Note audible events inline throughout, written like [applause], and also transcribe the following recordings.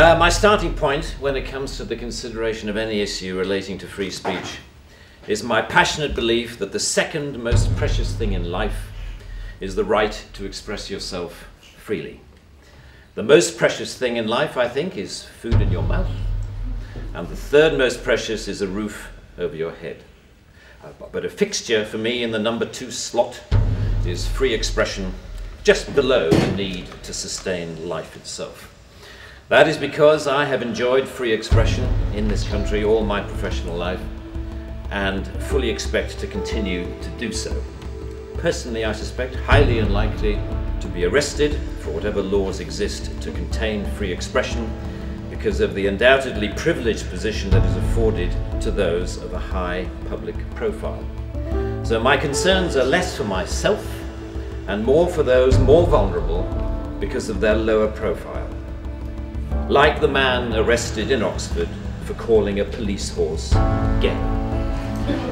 Uh, my starting point when it comes to the consideration of any issue relating to free speech is my passionate belief that the second most precious thing in life is the right to express yourself freely. The most precious thing in life, I think, is food in your mouth. And the third most precious is a roof over your head. Uh, but a fixture for me in the number two slot is free expression, just below the need to sustain life itself. That is because I have enjoyed free expression in this country all my professional life and fully expect to continue to do so. Personally, I suspect highly unlikely to be arrested for whatever laws exist to contain free expression because of the undoubtedly privileged position that is afforded to those of a high public profile. So my concerns are less for myself and more for those more vulnerable because of their lower profile like the man arrested in Oxford for calling a police horse gay,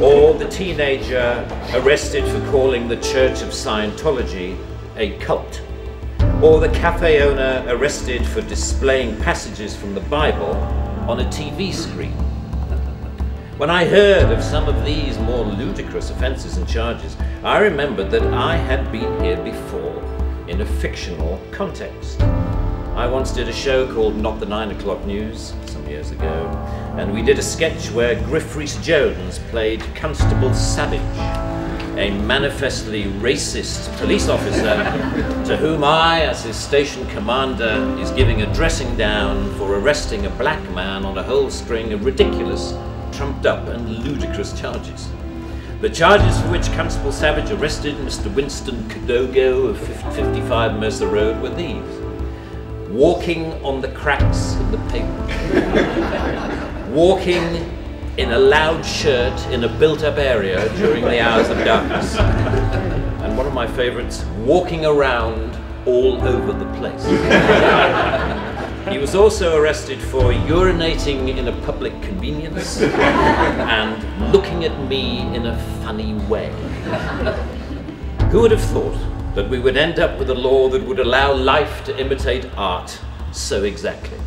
or the teenager arrested for calling the Church of Scientology a cult, or the cafe owner arrested for displaying passages from the Bible on a TV screen. When I heard of some of these more ludicrous offences and charges, I remembered that I had been here before in a fictional context. I once did a show called Not the Nine O'Clock News some years ago, and we did a sketch where Griff Rhys Jones played Constable Savage, a manifestly racist police officer [laughs] to whom I, as his station commander, is giving a dressing down for arresting a black man on a whole string of ridiculous, trumped up, and ludicrous charges. The charges for which Constable Savage arrested Mr. Winston Kodogo of 55 Mercer Road were these walking on the cracks in the pavement, walking in a loud shirt in a built up area during the hours of darkness, and one of my favorites, walking around all over the place. He was also arrested for urinating in a public convenience and looking at me in a funny way. Who would have thought that we would end up with a law that would allow life to imitate art so exactly.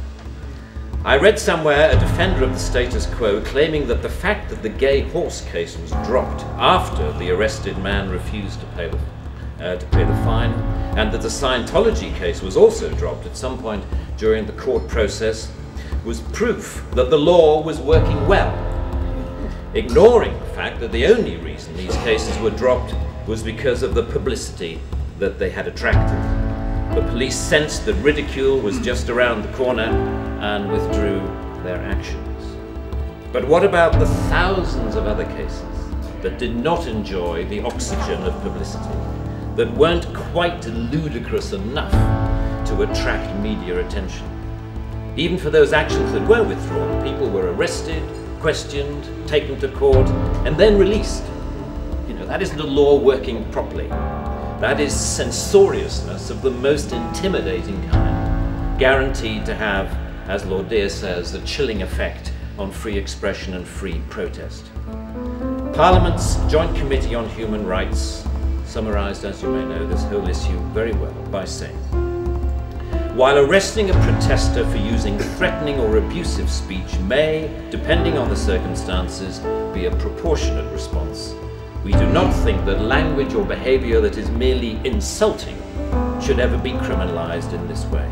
I read somewhere a defender of the status quo claiming that the fact that the gay horse case was dropped after the arrested man refused to pay the, uh, to pay the fine, and that the Scientology case was also dropped at some point during the court process, was proof that the law was working well, ignoring the fact that the only reason these cases were dropped was because of the publicity that they had attracted. The police sensed that ridicule was just around the corner and withdrew their actions. But what about the thousands of other cases that did not enjoy the oxygen of publicity, that weren't quite ludicrous enough to attract media attention? Even for those actions that were withdrawn, people were arrested, questioned, taken to court, and then released. You know, that isn't a law working properly. That is censoriousness of the most intimidating kind, guaranteed to have, as Lord Dear says, a chilling effect on free expression and free protest. Parliament's Joint Committee on Human Rights summarised, as you may know, this whole issue very well by saying, while arresting a protester for using threatening or abusive speech may, depending on the circumstances, be a proportionate response, we do not think that language or behavior that is merely insulting should ever be criminalized in this way.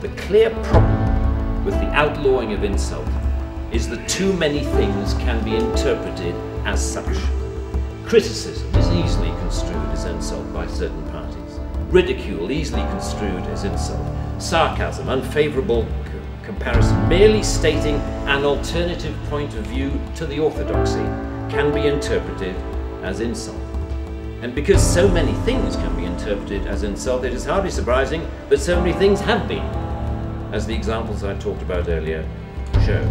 The clear problem with the outlawing of insult is that too many things can be interpreted as such. Criticism is easily construed as insult by certain parties. Ridicule easily construed as insult. Sarcasm, unfavorable comparison, merely stating an alternative point of view to the orthodoxy can be interpreted as insult. And because so many things can be interpreted as insult, it is hardly surprising that so many things have been, as the examples I talked about earlier show.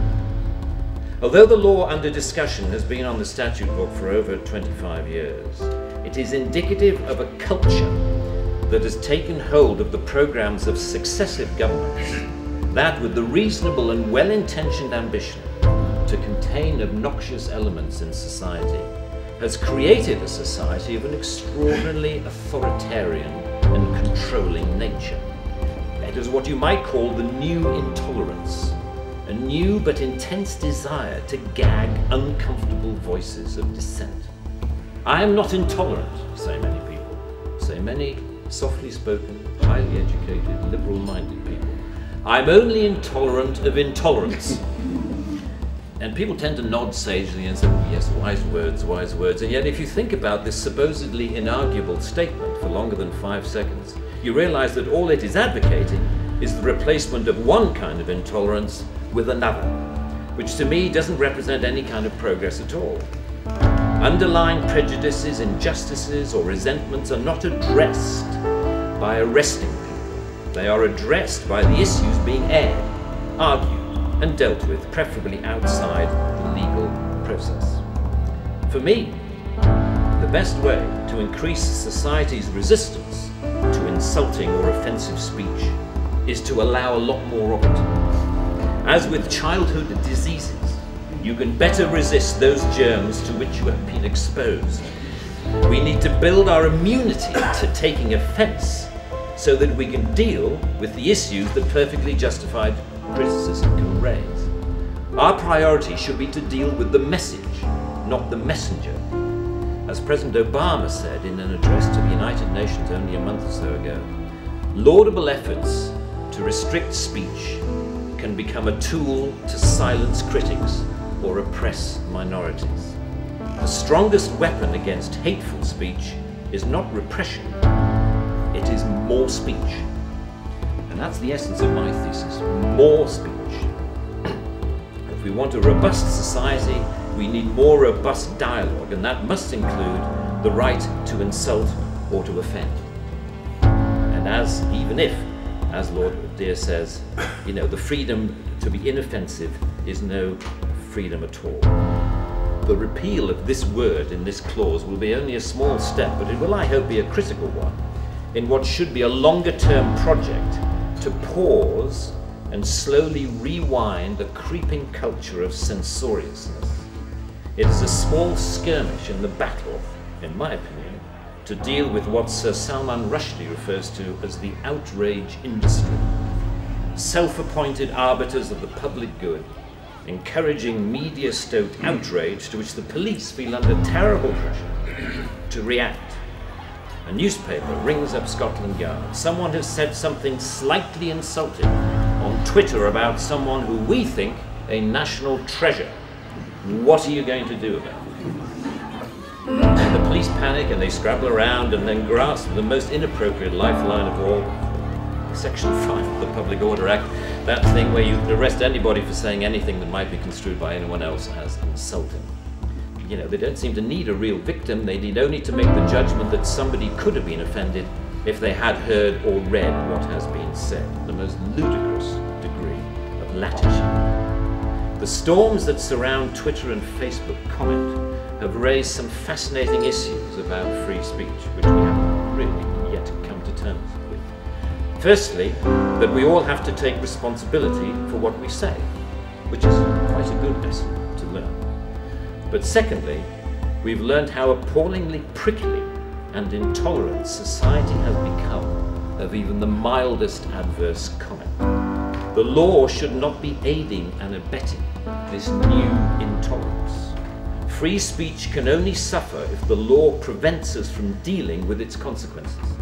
Although the law under discussion has been on the statute book for over 25 years, it is indicative of a culture that has taken hold of the programs of successive governments, that with the reasonable and well intentioned ambition to contain obnoxious elements in society, has created a society of an extraordinarily authoritarian and controlling nature. It is what you might call the new intolerance a new but intense desire to gag uncomfortable voices of dissent. I am not intolerant, say many people, say many softly spoken, highly educated, liberal minded people. I'm only intolerant of intolerance. And people tend to nod sagely and say, yes, wise words, wise words. And yet, if you think about this supposedly inarguable statement for longer than five seconds, you realize that all it is advocating is the replacement of one kind of intolerance with another, which to me doesn't represent any kind of progress at all. Underlying prejudices, injustices, or resentments are not addressed by arresting people. They are addressed by the issues being aired, argued, and dealt with, preferably outside the legal process. For me, the best way to increase society's resistance to insulting or offensive speech is to allow a lot more of it. As with childhood diseases, you can better resist those germs to which you have been exposed. We need to build our immunity [coughs] to taking offence so that we can deal with the issues that perfectly justified criticism can raise. Our priority should be to deal with the message, not the messenger. As President Obama said in an address to the United Nations only a month or so ago, laudable efforts to restrict speech can become a tool to silence critics or oppress minorities. The strongest weapon against hateful speech is not repression, it is more speech. That's the essence of my thesis more speech. if we want a robust society, we need more robust dialogue, and that must include the right to insult or to offend. And as, even if, as Lord Dear says, you know, the freedom to be inoffensive is no freedom at all. The repeal of this word in this clause will be only a small step, but it will, I hope, be a critical one in what should be a longer term project to pause and slowly rewind the creeping culture of censoriousness. It is a small skirmish in the battle, in my opinion, to deal with what Sir Salman Rushdie refers to as the outrage industry. Self appointed arbiters of the public good encouraging media stoked outrage to which the police feel under terrible pressure to react. A newspaper rings up Scotland Yard. Someone has said something slightly insulting on Twitter about someone who we think a national treasure. What are you going to do about it? And the police panic and they scrabble around and then grasp the most inappropriate lifeline of all, Section 5 of the Public Order Act that thing where you arrest anybody for saying anything that might be construed by anyone else as insulting. You know, they don't seem to need a real victim, they need only to make the judgment that somebody could have been offended if they had heard or read what has been said. The most ludicrous degree of latitude. The storms that surround Twitter and Facebook comment have raised some fascinating issues about free speech, which we haven't really yet come to terms with. Firstly, that we all have to take responsibility for what we say, which is quite a good lesson to learn. But secondly, we've learned how appallingly prickly and intolerant society has become of even the mildest adverse comment. The law should not be aiding and abetting this new intolerance. Free speech can only suffer if the law prevents us from dealing with its consequences.